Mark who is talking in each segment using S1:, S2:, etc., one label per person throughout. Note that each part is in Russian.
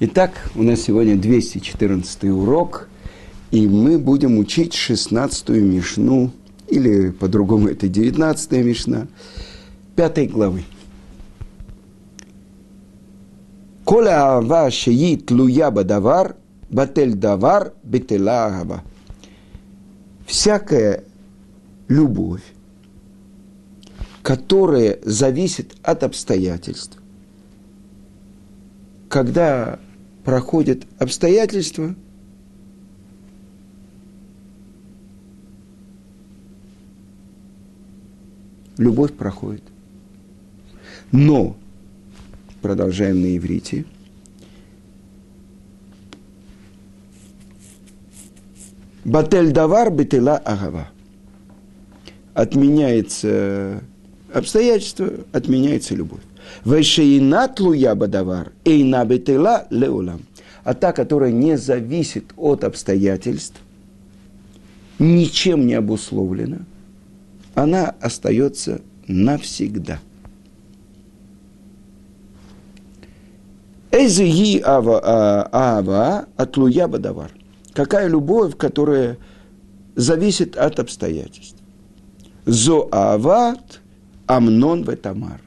S1: Итак, у нас сегодня 214 урок, и мы будем учить 16-ю Мишну, или по-другому это 19-я Мишна, пятой главы. Коля ава шеит луя бадавар, батель давар, бетела. Всякая любовь, которая зависит от обстоятельств, когда проходят обстоятельства, любовь проходит. Но, продолжаем на иврите, Батель давар бетела агава. Отменяется обстоятельство, отменяется любовь. Вешеинат луя бадавар, эйна бетела леулам. А та, которая не зависит от обстоятельств, ничем не обусловлена, она остается навсегда. Эзиги ава, а, ава от луя бадавар. Какая любовь, которая зависит от обстоятельств. Зоават Амнон в Тамар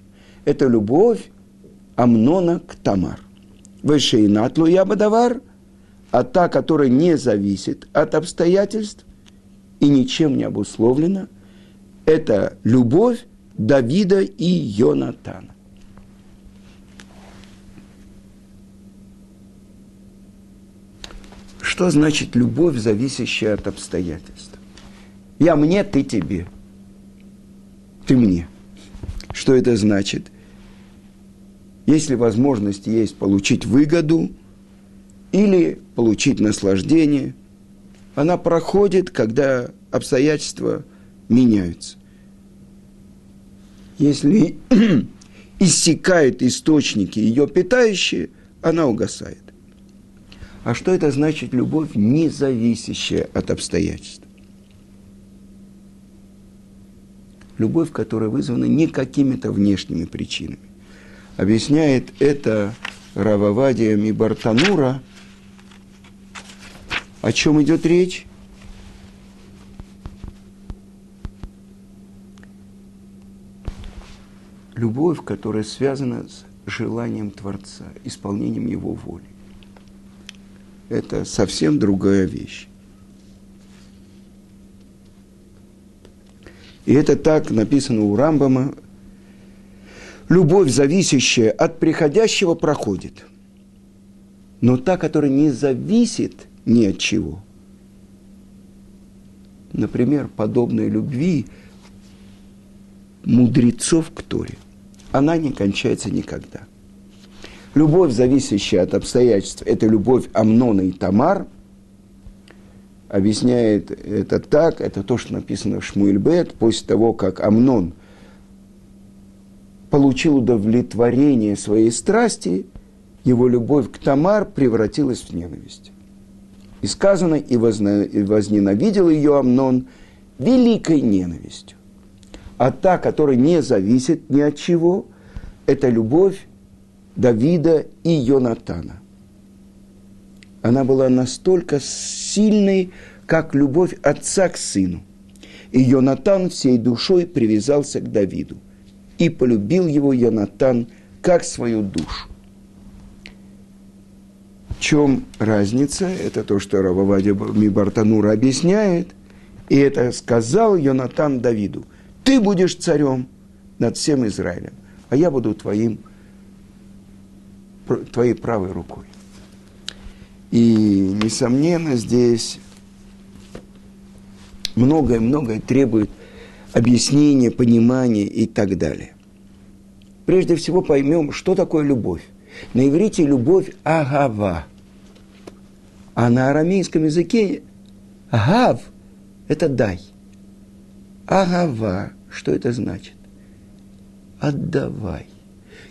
S1: это любовь Амнона к Тамар. Вышейнат луя бадавар, а та, которая не зависит от обстоятельств и ничем не обусловлена, это любовь Давида и Йонатана. Что значит любовь, зависящая от обстоятельств? Я мне, ты тебе. Ты мне. Что это значит? Если возможность есть получить выгоду или получить наслаждение, она проходит, когда обстоятельства меняются. Если иссякают источники ее питающие, она угасает. А что это значит любовь, не зависящая от обстоятельств? Любовь, которая вызвана не какими-то внешними причинами. Объясняет это Рававадия Мибартанура. О чем идет речь? Любовь, которая связана с желанием Творца, исполнением Его воли. Это совсем другая вещь. И это так написано у Рамбама. Любовь, зависящая от приходящего, проходит. Но та, которая не зависит ни от чего, например, подобной любви мудрецов к Торе, она не кончается никогда. Любовь, зависящая от обстоятельств, это любовь Амнона и Тамар – объясняет это так, это то, что написано в Шмуэльбет, после того, как Амнон получил удовлетворение своей страсти, его любовь к Тамар превратилась в ненависть. И сказано, и возненавидел ее Амнон великой ненавистью. А та, которая не зависит ни от чего, это любовь Давида и Йонатана она была настолько сильной, как любовь отца к сыну. И Йонатан всей душой привязался к Давиду. И полюбил его Йонатан как свою душу. В чем разница? Это то, что Рававадя Мибартанура объясняет. И это сказал Йонатан Давиду. Ты будешь царем над всем Израилем, а я буду твоим, твоей правой рукой. И, несомненно, здесь многое-многое требует объяснения, понимания и так далее. Прежде всего поймем, что такое любовь. На иврите любовь – агава. А на арамейском языке агав – это дай. Агава – что это значит? Отдавай.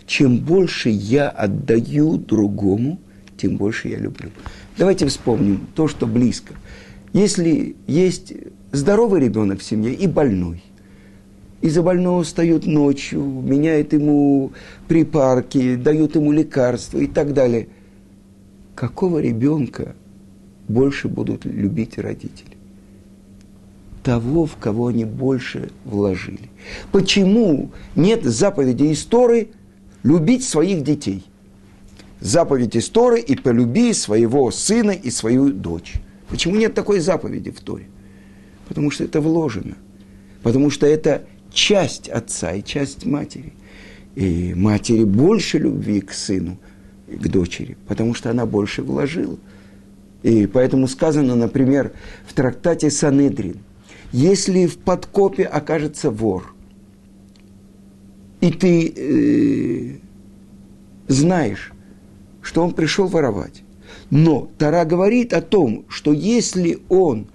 S1: Чем больше я отдаю другому – тем больше я люблю. Давайте вспомним то, что близко. Если есть здоровый ребенок в семье и больной, и за больного встают ночью, меняют ему припарки, дают ему лекарства и так далее. какого ребенка больше будут любить родители? Того, в кого они больше вложили. Почему нет заповеди истории любить своих детей? Заповедь истории и полюби своего сына и свою дочь. Почему нет такой заповеди в Торе? Потому что это вложено. Потому что это часть отца и часть матери. И матери больше любви к сыну, к дочери, потому что она больше вложила. И поэтому сказано, например, в трактате Санедрин, если в подкопе окажется вор, и ты э, знаешь, что он пришел воровать, но Тара говорит о том, что если он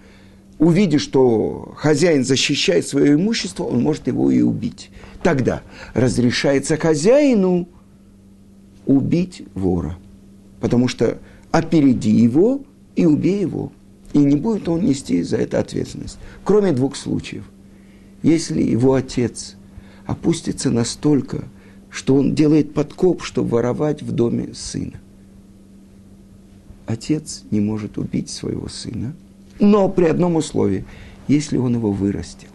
S1: увидит, что хозяин защищает свое имущество, он может его и убить. Тогда разрешается хозяину убить вора, потому что опереди его и убей его. И не будет он нести за это ответственность. Кроме двух случаев. Если его отец опустится настолько, что он делает подкоп, чтобы воровать в доме сына. Отец не может убить своего сына, но при одном условии, если он его вырастил.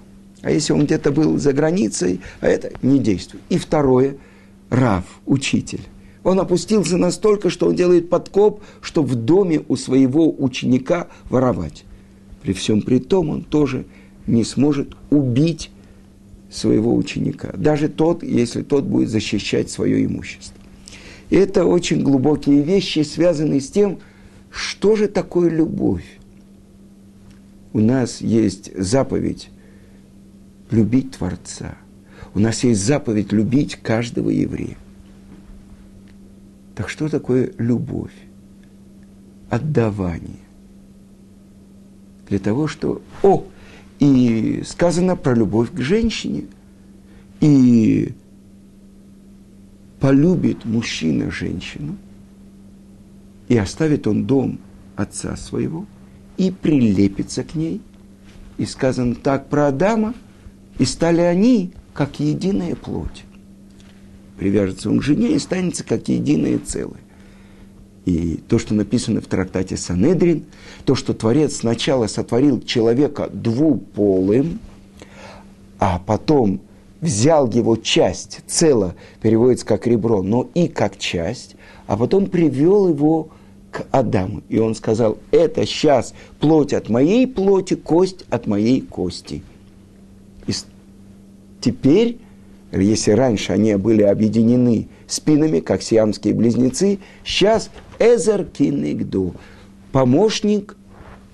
S1: А если он где-то был за границей, а это не действует. И второе, Рав, учитель он опустился настолько, что он делает подкоп, чтобы в доме у своего ученика воровать. При всем при том он тоже не сможет убить своего ученика. Даже тот, если тот будет защищать свое имущество. И это очень глубокие вещи, связанные с тем, что же такое любовь. У нас есть заповедь любить Творца. У нас есть заповедь любить каждого еврея. Так что такое любовь? Отдавание. Для того, что... О! И сказано про любовь к женщине. И полюбит мужчина женщину, и оставит он дом отца своего, и прилепится к ней. И сказано так про Адама, и стали они, как единая плоть привяжется он к жене и станется как единое целое. И то, что написано в трактате Санедрин, то, что Творец сначала сотворил человека двуполым, а потом взял его часть, цело переводится как ребро, но и как часть, а потом привел его к Адаму. И он сказал, это сейчас плоть от моей плоти, кость от моей кости. И теперь если раньше они были объединены спинами, как сиамские близнецы, сейчас Эзер Кинигду, помощник,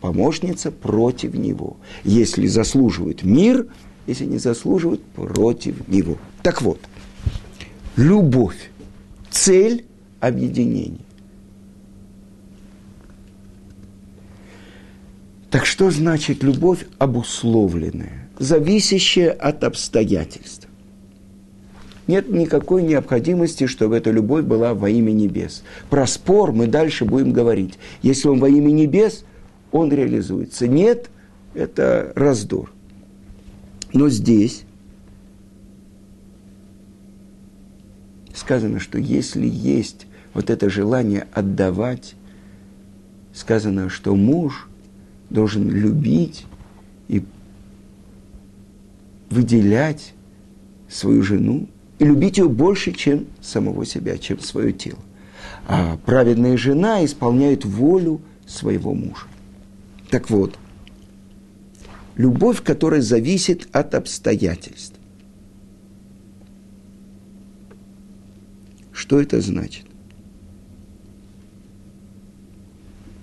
S1: помощница против него. Если заслуживают мир, если не заслуживают, против него. Так вот, любовь, цель объединения. Так что значит любовь обусловленная, зависящая от обстоятельств? Нет никакой необходимости, чтобы эта любовь была во имя небес. Про спор мы дальше будем говорить. Если он во имя небес, он реализуется. Нет, это раздор. Но здесь сказано, что если есть вот это желание отдавать, сказано, что муж должен любить и выделять свою жену и любить ее больше, чем самого себя, чем свое тело. А праведная жена исполняет волю своего мужа. Так вот, любовь, которая зависит от обстоятельств. Что это значит?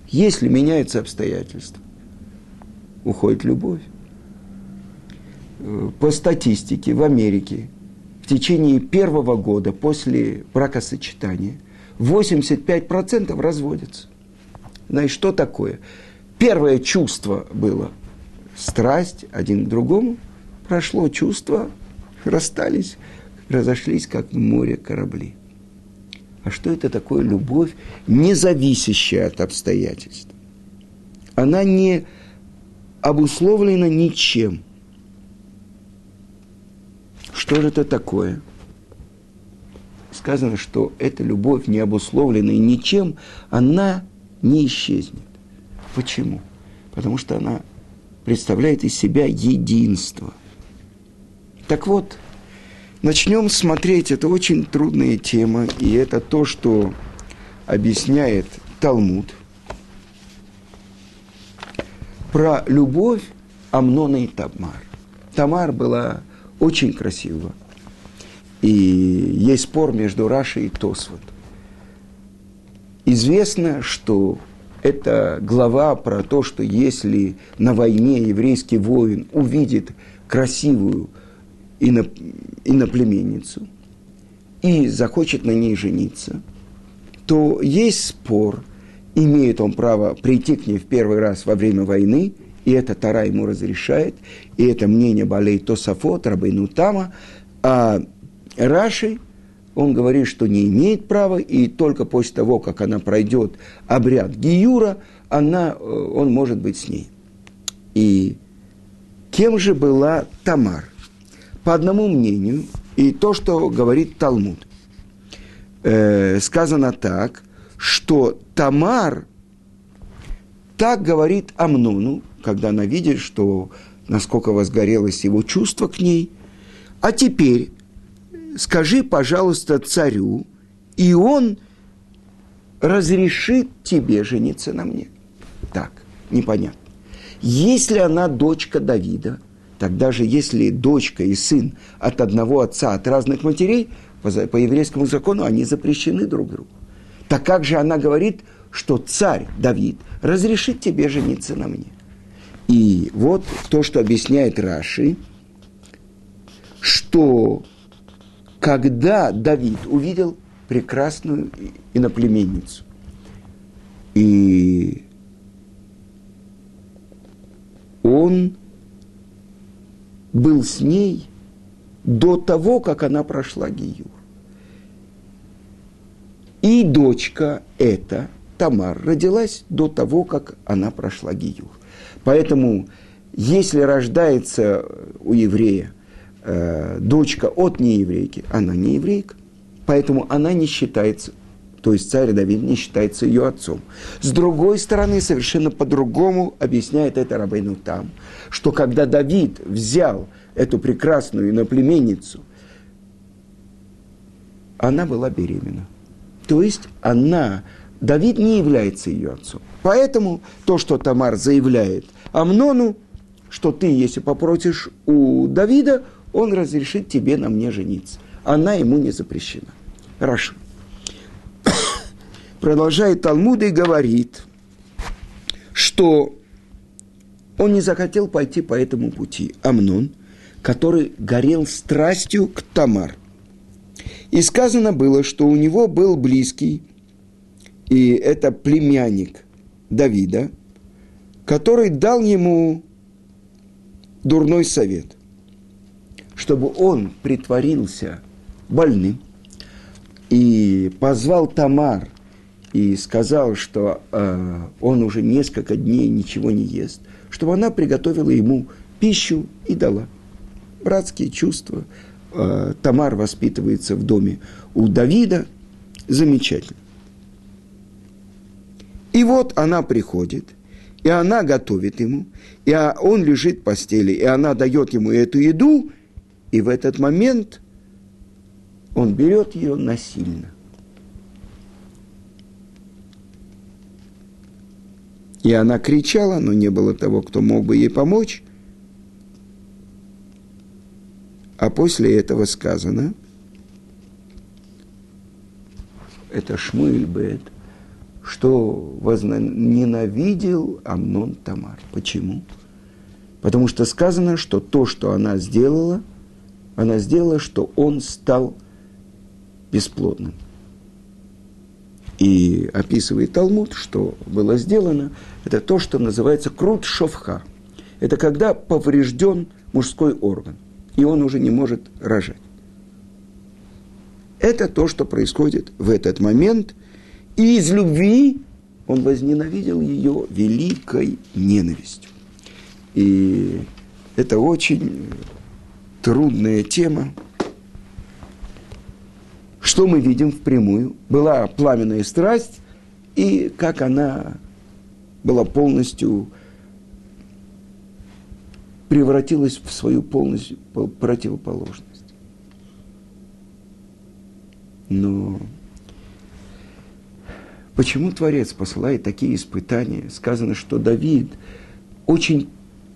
S1: Если меняются обстоятельства, уходит любовь. Э, по статистике в Америке в течение первого года после бракосочетания 85% разводятся. Знаешь, что такое? Первое чувство было страсть один к другому, прошло чувство, расстались, разошлись, как море корабли. А что это такое любовь, не зависящая от обстоятельств? Она не обусловлена ничем – что же это такое? Сказано, что эта любовь, не обусловленная ничем, она не исчезнет. Почему? Потому что она представляет из себя единство. Так вот, начнем смотреть, это очень трудная тема, и это то, что объясняет Талмуд про любовь Амнона и Тамар. Тамар была очень красива. И есть спор между Рашей и Тосвот. Известно, что это глава про то, что если на войне еврейский воин увидит красивую иноплеменницу и захочет на ней жениться, то есть спор, имеет он право прийти к ней в первый раз во время войны, и это Тара ему разрешает, и это мнение Балей Тосафот, Рабейну Тама, а Раши, он говорит, что не имеет права, и только после того, как она пройдет обряд Гиюра, она, э, он может быть с ней. И кем же была Тамар? По одному мнению, и то, что говорит Талмуд, э, сказано так, что Тамар так говорит Амнону, когда она видит, что насколько возгорелось его чувство к ней. А теперь скажи, пожалуйста, царю, и он разрешит тебе жениться на мне. Так, непонятно. Если она дочка Давида, тогда же если дочка и сын от одного отца, от разных матерей, по, по еврейскому закону они запрещены друг другу. Так как же она говорит, что царь Давид разрешит тебе жениться на мне? И вот то, что объясняет Раши, что когда Давид увидел прекрасную иноплеменницу, и он был с ней до того, как она прошла Гиюр. И дочка эта, Тамар, родилась до того, как она прошла Гиюр. Поэтому, если рождается у еврея э, дочка от нееврейки, она не еврейка. Поэтому она не считается, то есть царь Давид не считается ее отцом. С другой стороны, совершенно по-другому объясняет это Рабейну там, что когда Давид взял эту прекрасную иноплеменницу, она была беременна. То есть она, Давид не является ее отцом. Поэтому то, что Тамар заявляет Амнону, что ты, если попросишь у Давида, он разрешит тебе на мне жениться. Она ему не запрещена. Раша. Продолжает Талмуд и говорит, что он не захотел пойти по этому пути. Амнон, который горел страстью к Тамар. И сказано было, что у него был близкий, и это племянник Давида, который дал ему дурной совет – чтобы он притворился больным и позвал Тамар и сказал, что э, он уже несколько дней ничего не ест, чтобы она приготовила ему пищу и дала. Братские чувства. Э, Тамар воспитывается в доме у Давида. Замечательно. И вот она приходит, и она готовит ему, и он лежит в постели, и она дает ему эту еду – и в этот момент он берет ее насильно. И она кричала, но не было того, кто мог бы ей помочь. А после этого сказано, это Шмуэль Бет, что возненавидел Амнон Тамар. Почему? Потому что сказано, что то, что она сделала – она сделала, что он стал бесплодным. И описывает Талмуд, что было сделано, это то, что называется крут шовха. Это когда поврежден мужской орган, и он уже не может рожать. Это то, что происходит в этот момент. И из любви он возненавидел ее великой ненавистью. И это очень трудная тема. Что мы видим впрямую? Была пламенная страсть, и как она была полностью превратилась в свою полностью противоположность. Но почему Творец посылает такие испытания? Сказано, что Давид очень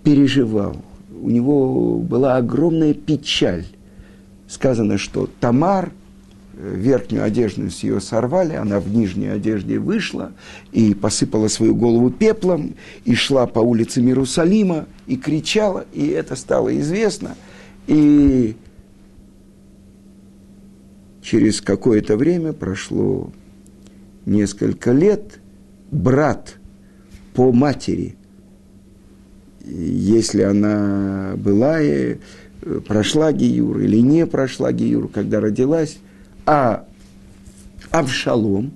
S1: переживал. У него была огромная печаль. Сказано, что Тамар, э, верхнюю одежду с ее сорвали, она в нижней одежде вышла и посыпала свою голову пеплом, и шла по улицам Иерусалима, и кричала, и это стало известно. И через какое-то время прошло несколько лет, брат по матери, если она была, и э, прошла Гиюр или не прошла Гиюр, когда родилась, а Авшалом,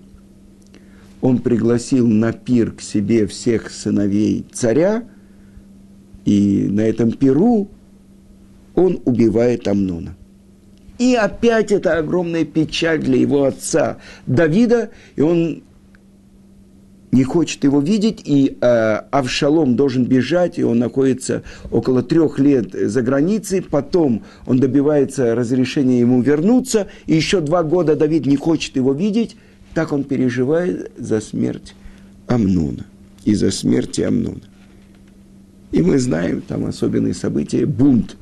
S1: он пригласил на пир к себе всех сыновей царя, и на этом пиру он убивает Амнона. И опять это огромная печаль для его отца Давида, и он не хочет его видеть, и э, Авшалом должен бежать, и он находится около трех лет за границей, потом он добивается разрешения ему вернуться, и еще два года Давид не хочет его видеть, так он переживает за смерть Амнона, и за смерть Амнона. И мы знаем там особенные события, бунт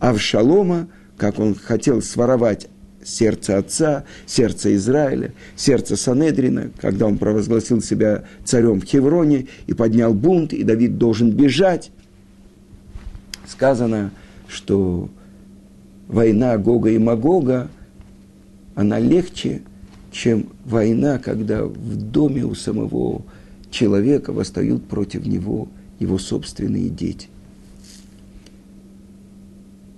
S1: Авшалома, как он хотел своровать сердце отца, сердце Израиля, сердце Санедрина, когда он провозгласил себя царем в Хевроне и поднял бунт, и Давид должен бежать. Сказано, что война Гога и Магога, она легче, чем война, когда в доме у самого человека восстают против него его собственные дети.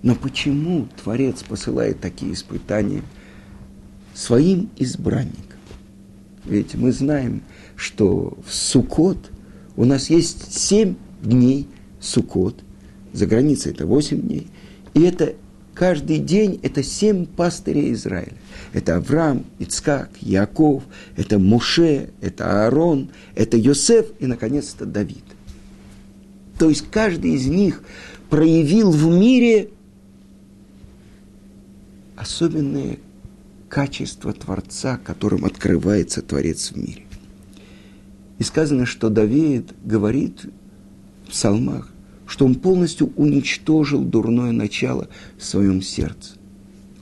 S1: Но почему Творец посылает такие испытания своим избранникам? Ведь мы знаем, что в Сукот у нас есть семь дней Сукот, за границей это восемь дней, и это каждый день это семь пастырей Израиля. Это Авраам, Ицкак, Яков, это Муше, это Аарон, это Йосеф и, наконец, то Давид. То есть каждый из них проявил в мире особенные качества Творца, которым открывается Творец в мире. И сказано, что Давид говорит в псалмах, что он полностью уничтожил дурное начало в своем сердце.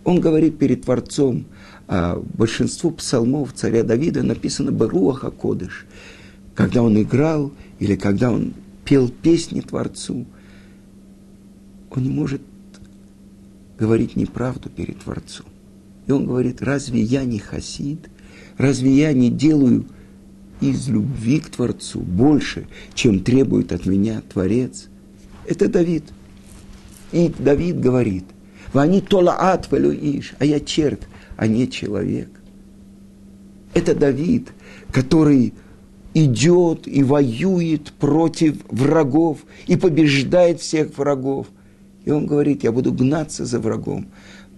S1: Он говорит перед Творцом, а большинство псалмов царя Давида написано «Баруаха Кодыш», когда он играл или когда он пел песни Творцу, он не может говорить неправду перед Творцом. И он говорит, разве я не хасид? Разве я не делаю из любви к Творцу больше, чем требует от меня Творец? Это Давид. И Давид говорит, «Вани толаат иш, а я черт, а не человек». Это Давид, который идет и воюет против врагов и побеждает всех врагов. И он говорит, я буду гнаться за врагом,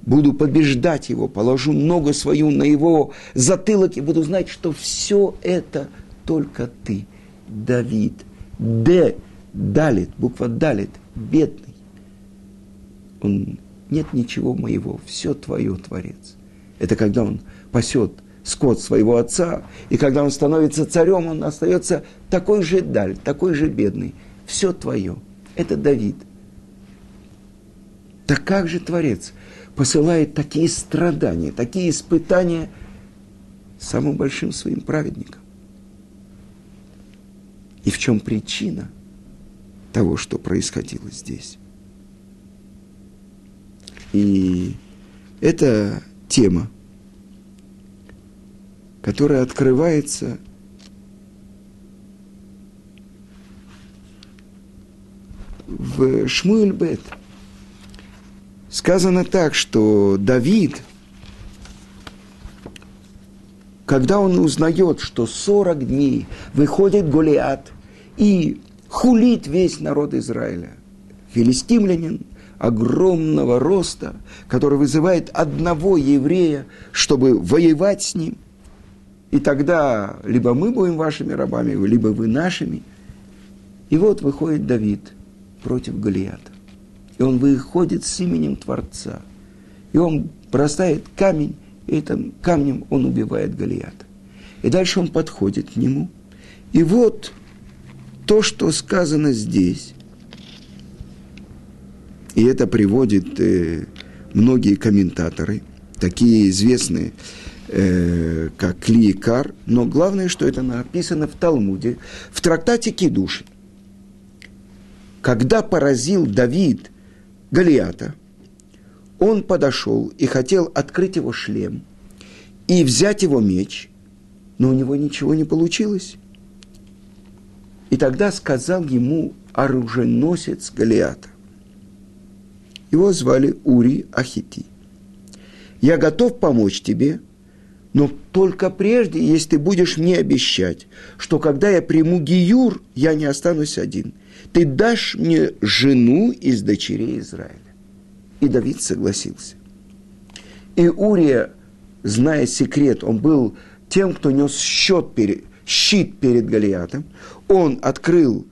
S1: буду побеждать его, положу ногу свою на его затылок и буду знать, что все это только ты, Давид. Д, Далит, буква Далит, бедный. Он, нет ничего моего, все твое, Творец. Это когда он пасет скот своего отца, и когда он становится царем, он остается такой же даль, такой же бедный. Все твое. Это Давид. Так как же Творец посылает такие страдания, такие испытания самым большим своим праведникам? И в чем причина того, что происходило здесь? И это тема, которая открывается в Шмуэль-Бет – сказано так, что Давид, когда он узнает, что 40 дней выходит Голиат и хулит весь народ Израиля, филистимлянин огромного роста, который вызывает одного еврея, чтобы воевать с ним, И тогда либо мы будем вашими рабами, либо вы нашими. И вот выходит Давид против Голиата. И он выходит с именем Творца. И он бросает камень, и этим камнем он убивает Голиата. И дальше он подходит к нему. И вот то, что сказано здесь, и это приводит э, многие комментаторы, такие известные, э, как Клиекар, но главное, что это написано в Талмуде, в трактате Кедушин. Когда поразил Давид Голиата, он подошел и хотел открыть его шлем и взять его меч, но у него ничего не получилось. И тогда сказал ему оруженосец Голиата. Его звали Ури Ахити. «Я готов помочь тебе, но только прежде, если ты будешь мне обещать, что когда я приму Гиюр, я не останусь один. Ты дашь мне жену из дочерей Израиля. И Давид согласился. И Урия, зная секрет, он был тем, кто нес счет перед, щит перед Голиатом. Он открыл,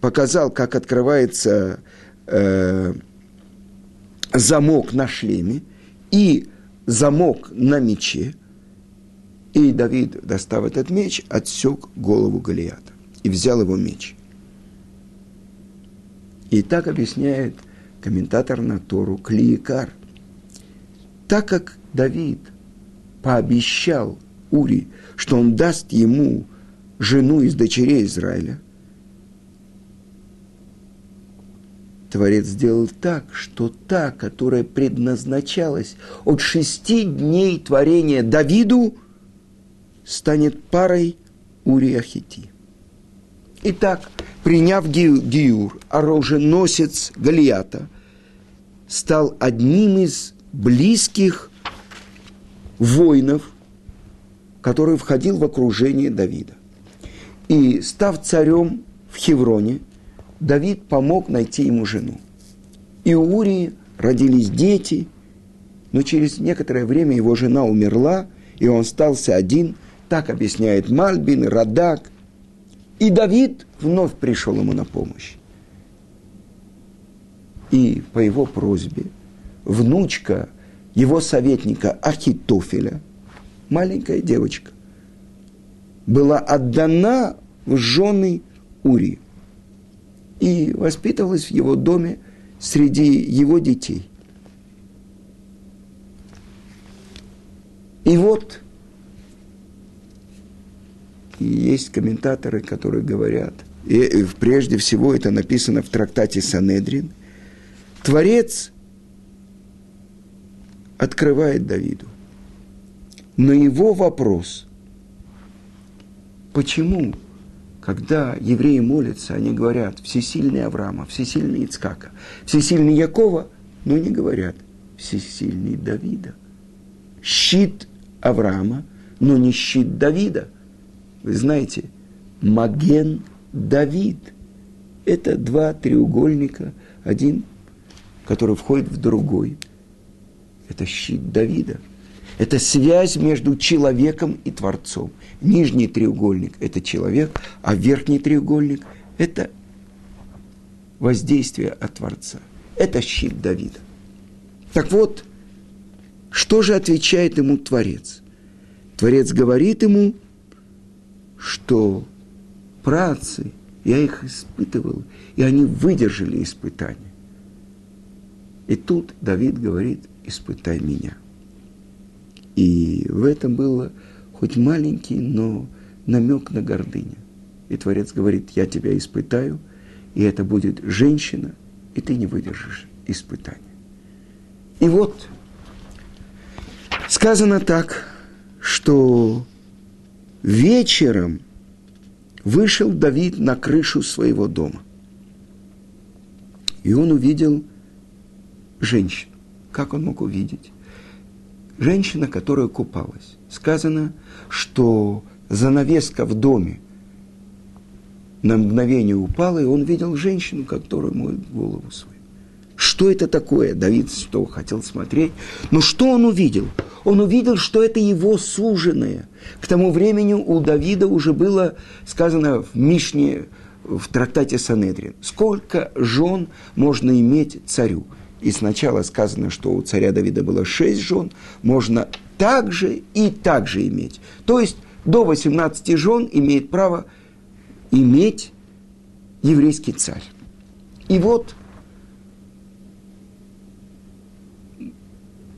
S1: показал, как открывается э, замок на шлеме и замок на мече – и Давид, достав этот меч, отсек голову Голиата и взял его меч. И так объясняет комментатор на Тору Клиекар. Так как Давид пообещал Ури, что он даст ему жену из дочерей Израиля, Творец сделал так, что та, которая предназначалась от шести дней творения Давиду, станет парой Уриахити. Итак, приняв Гиюр, оруженосец Галията стал одним из близких воинов, который входил в окружение Давида. И став царем в Хевроне, Давид помог найти ему жену. И у Урии родились дети, но через некоторое время его жена умерла, и он остался один – так объясняет Мальбин, Радак. И Давид вновь пришел ему на помощь. И по его просьбе внучка его советника Ахитофеля, маленькая девочка, была отдана в жены Ури и воспитывалась в его доме среди его детей. И вот – есть комментаторы, которые говорят, и прежде всего это написано в трактате Санедрин, Творец открывает Давиду. На его вопрос, почему, когда евреи молятся, они говорят «всесильный Авраама», «всесильный Ицкака», «всесильный Якова», но не говорят «всесильный Давида». Щит Авраама, но не щит Давида – вы знаете, Маген Давид. Это два треугольника, один, который входит в другой. Это щит Давида. Это связь между человеком и Творцом. Нижний треугольник – это человек, а верхний треугольник – это воздействие от Творца. Это щит Давида. Так вот, что же отвечает ему Творец? Творец говорит ему – что працы, я их испытывал, и они выдержали испытание. И тут Давид говорит, испытай меня. И в этом было хоть маленький, но намек на гордыню. И Творец говорит, я тебя испытаю, и это будет женщина, и ты не выдержишь испытания. И вот сказано так, что Вечером вышел Давид на крышу своего дома. И он увидел женщину. Как он мог увидеть? Женщина, которая купалась. Сказано, что занавеска в доме на мгновение упала, и он видел женщину, которая моет голову свою. Что это такое? Давид что хотел смотреть? Но что он увидел? Он увидел, что это его суженое. К тому времени у Давида уже было сказано в Мишне, в трактате Санедрин, сколько жен можно иметь царю. И сначала сказано, что у царя Давида было шесть жен, можно также и также иметь. То есть до 18 жен имеет право иметь еврейский царь. И вот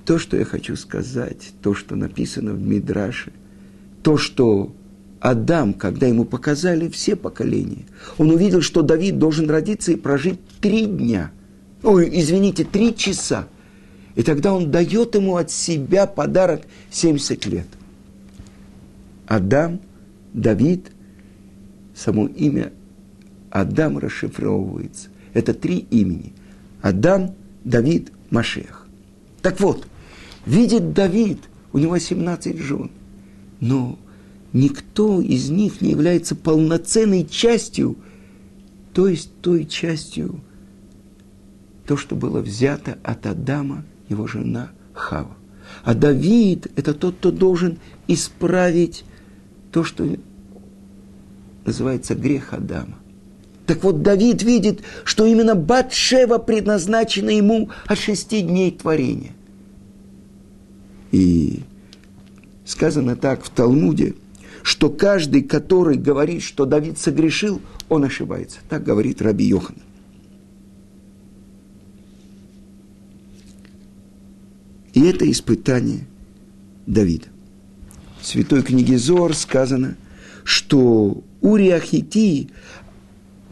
S1: то, что я хочу сказать, то, что написано в Мидраше, то, что Адам, когда ему показали все поколения, он увидел, что Давид должен родиться и прожить три дня. Ой, извините, три часа. И тогда он дает ему от себя подарок 70 лет. Адам, Давид, само имя Адам расшифровывается. Это три имени. Адам, Давид, Машех. Так вот, видит Давид, у него 17 жен, но никто из них не является полноценной частью, то есть той частью, то, что было взято от Адама, его жена Хава. А Давид – это тот, кто должен исправить то, что называется грех Адама. Так вот, Давид видит, что именно Батшева предназначена ему от шести дней творения. И сказано так в Талмуде, что каждый, который говорит, что Давид согрешил, он ошибается. Так говорит Раби Йохан. И это испытание Давида. В святой книге Зор сказано, что Урия Хити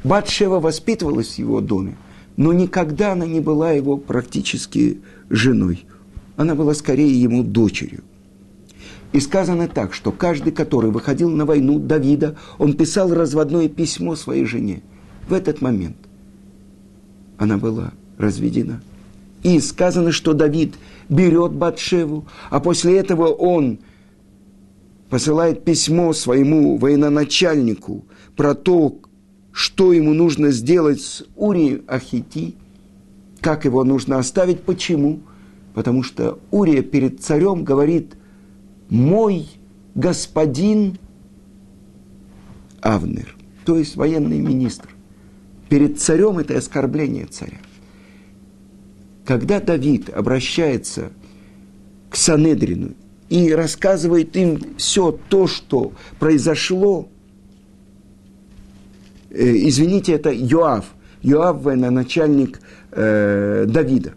S1: Батшева воспитывалась в его доме, но никогда она не была его практически женой. Она была скорее ему дочерью. И сказано так, что каждый, который выходил на войну Давида, он писал разводное письмо своей жене. В этот момент она была разведена. И сказано, что Давид берет Батшеву, а после этого он посылает письмо своему военачальнику про то, что ему нужно сделать с Урией Ахити, как его нужно оставить, почему? Потому что Урия перед царем говорит, мой господин Авнер, то есть военный министр. Перед царем это оскорбление царя. Когда Давид обращается к Санедрину и рассказывает им все то, что произошло, э, извините, это Йоав, Йоав, военачальник э, Давида,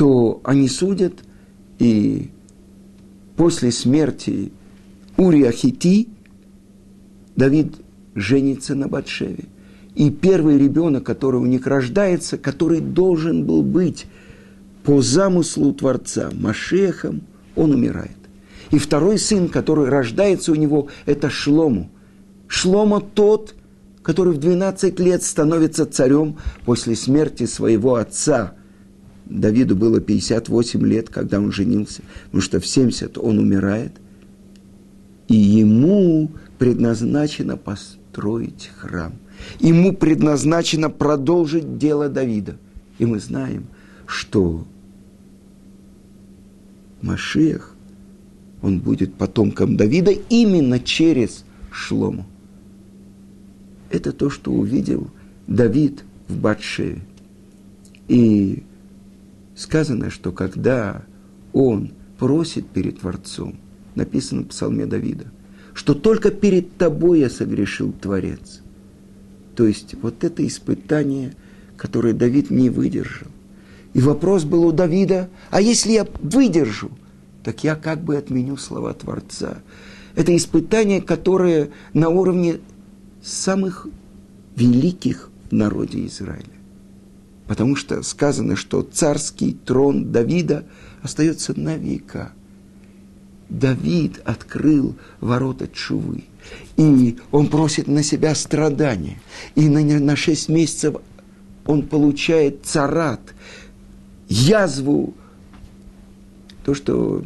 S1: то они судят, и после смерти Урия Хити Давид женится на Батшеве. И первый ребенок, который у них рождается, который должен был быть по замыслу Творца Машехом, он умирает. И второй сын, который рождается у него, это Шлому – Шлома тот, который в 12 лет становится царем после смерти своего отца. Давиду было 58 лет, когда он женился, потому что в 70 он умирает. И ему предназначено построить храм. Ему предназначено продолжить дело Давида. И мы знаем, что Машех, он будет потомком Давида именно через Шлому. Это то, что увидел Давид в Батшеве. И сказано, что когда он просит перед Творцом, написано в Псалме Давида, что только перед тобой я согрешил Творец. То есть вот это испытание, которое Давид не выдержал. И вопрос был у Давида, а если я выдержу, так я как бы отменю слова Творца. Это испытание, которое на уровне самых великих в народе Израиля. Потому что сказано, что царский трон Давида остается на века. Давид открыл ворота Чувы. И он просит на себя страдания. И на, на шесть месяцев он получает царат, язву, то, что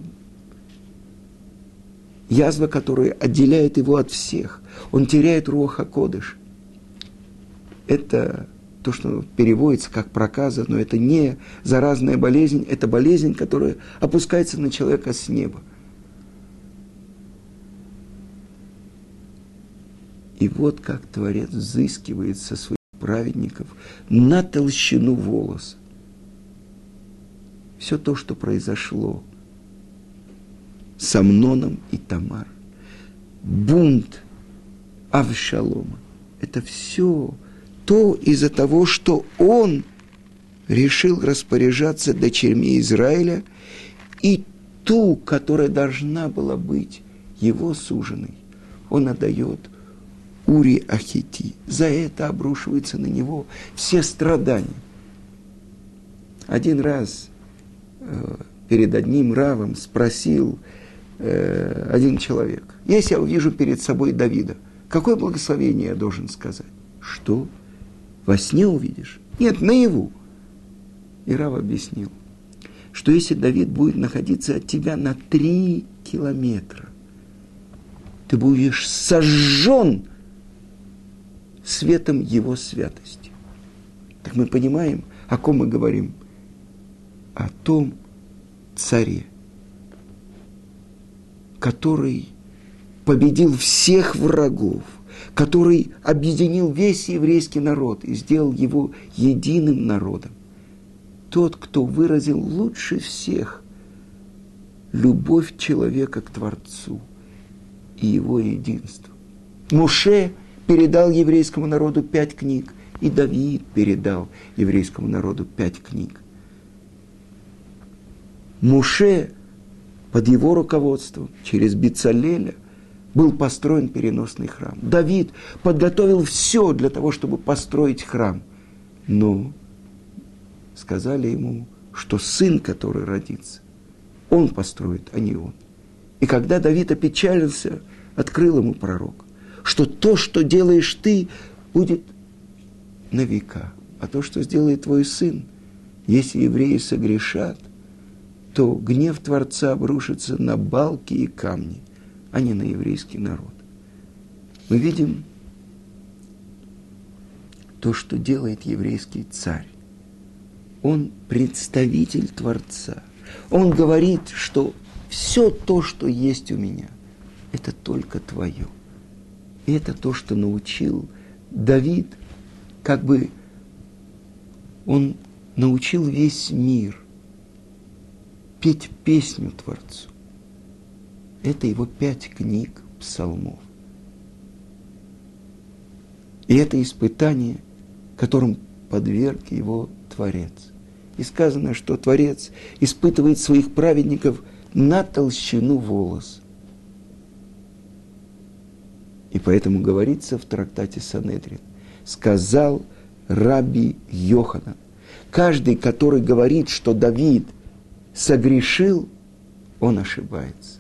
S1: язва, которая отделяет его от всех. Он теряет Руаха Кодыш. Это то, что переводится как проказа, но это не заразная болезнь, это болезнь, которая опускается на человека с неба. И вот как Творец взыскивает со своих праведников на толщину волоса. Все то, что произошло с Амноном и Тамар, бунт Авшалома, это все то из-за того, что он решил распоряжаться дочерьми Израиля и ту, которая должна была быть его суженой, он отдает Ури Ахити. За это обрушиваются на него все страдания. Один раз э, перед одним равом спросил э, один человек, если я увижу перед собой Давида, какое благословение я должен сказать? Что? Во сне увидишь? Нет, наяву. И Рав объяснил, что если Давид будет находиться от тебя на три километра, ты будешь сожжен светом его святости. Так мы понимаем, о ком мы говорим? О том царе, который победил всех врагов, который объединил весь еврейский народ и сделал его единым народом. Тот, кто выразил лучше всех любовь человека к Творцу и его единство. Муше передал еврейскому народу пять книг, и Давид передал еврейскому народу пять книг. Муше под его руководством, через Бицалеля, был построен переносный храм. Давид подготовил все для того, чтобы построить храм. Но сказали ему, что сын, который родится, он построит, а не он. И когда Давид опечалился, открыл ему пророк, что то, что делаешь ты, будет на века. А то, что сделает твой сын, если евреи согрешат, то гнев Творца обрушится на балки и камни – а не на еврейский народ. Мы видим то, что делает еврейский царь. Он представитель Творца. Он говорит, что все то, что есть у меня, это только твое. И это то, что научил Давид, как бы он научил весь мир петь песню Творцу. Это его пять книг псалмов. И это испытание, которым подверг его Творец. И сказано, что Творец испытывает своих праведников на толщину волос. И поэтому говорится в трактате Санедрин, сказал Раби Йоханан, каждый, который говорит, что Давид согрешил, он ошибается.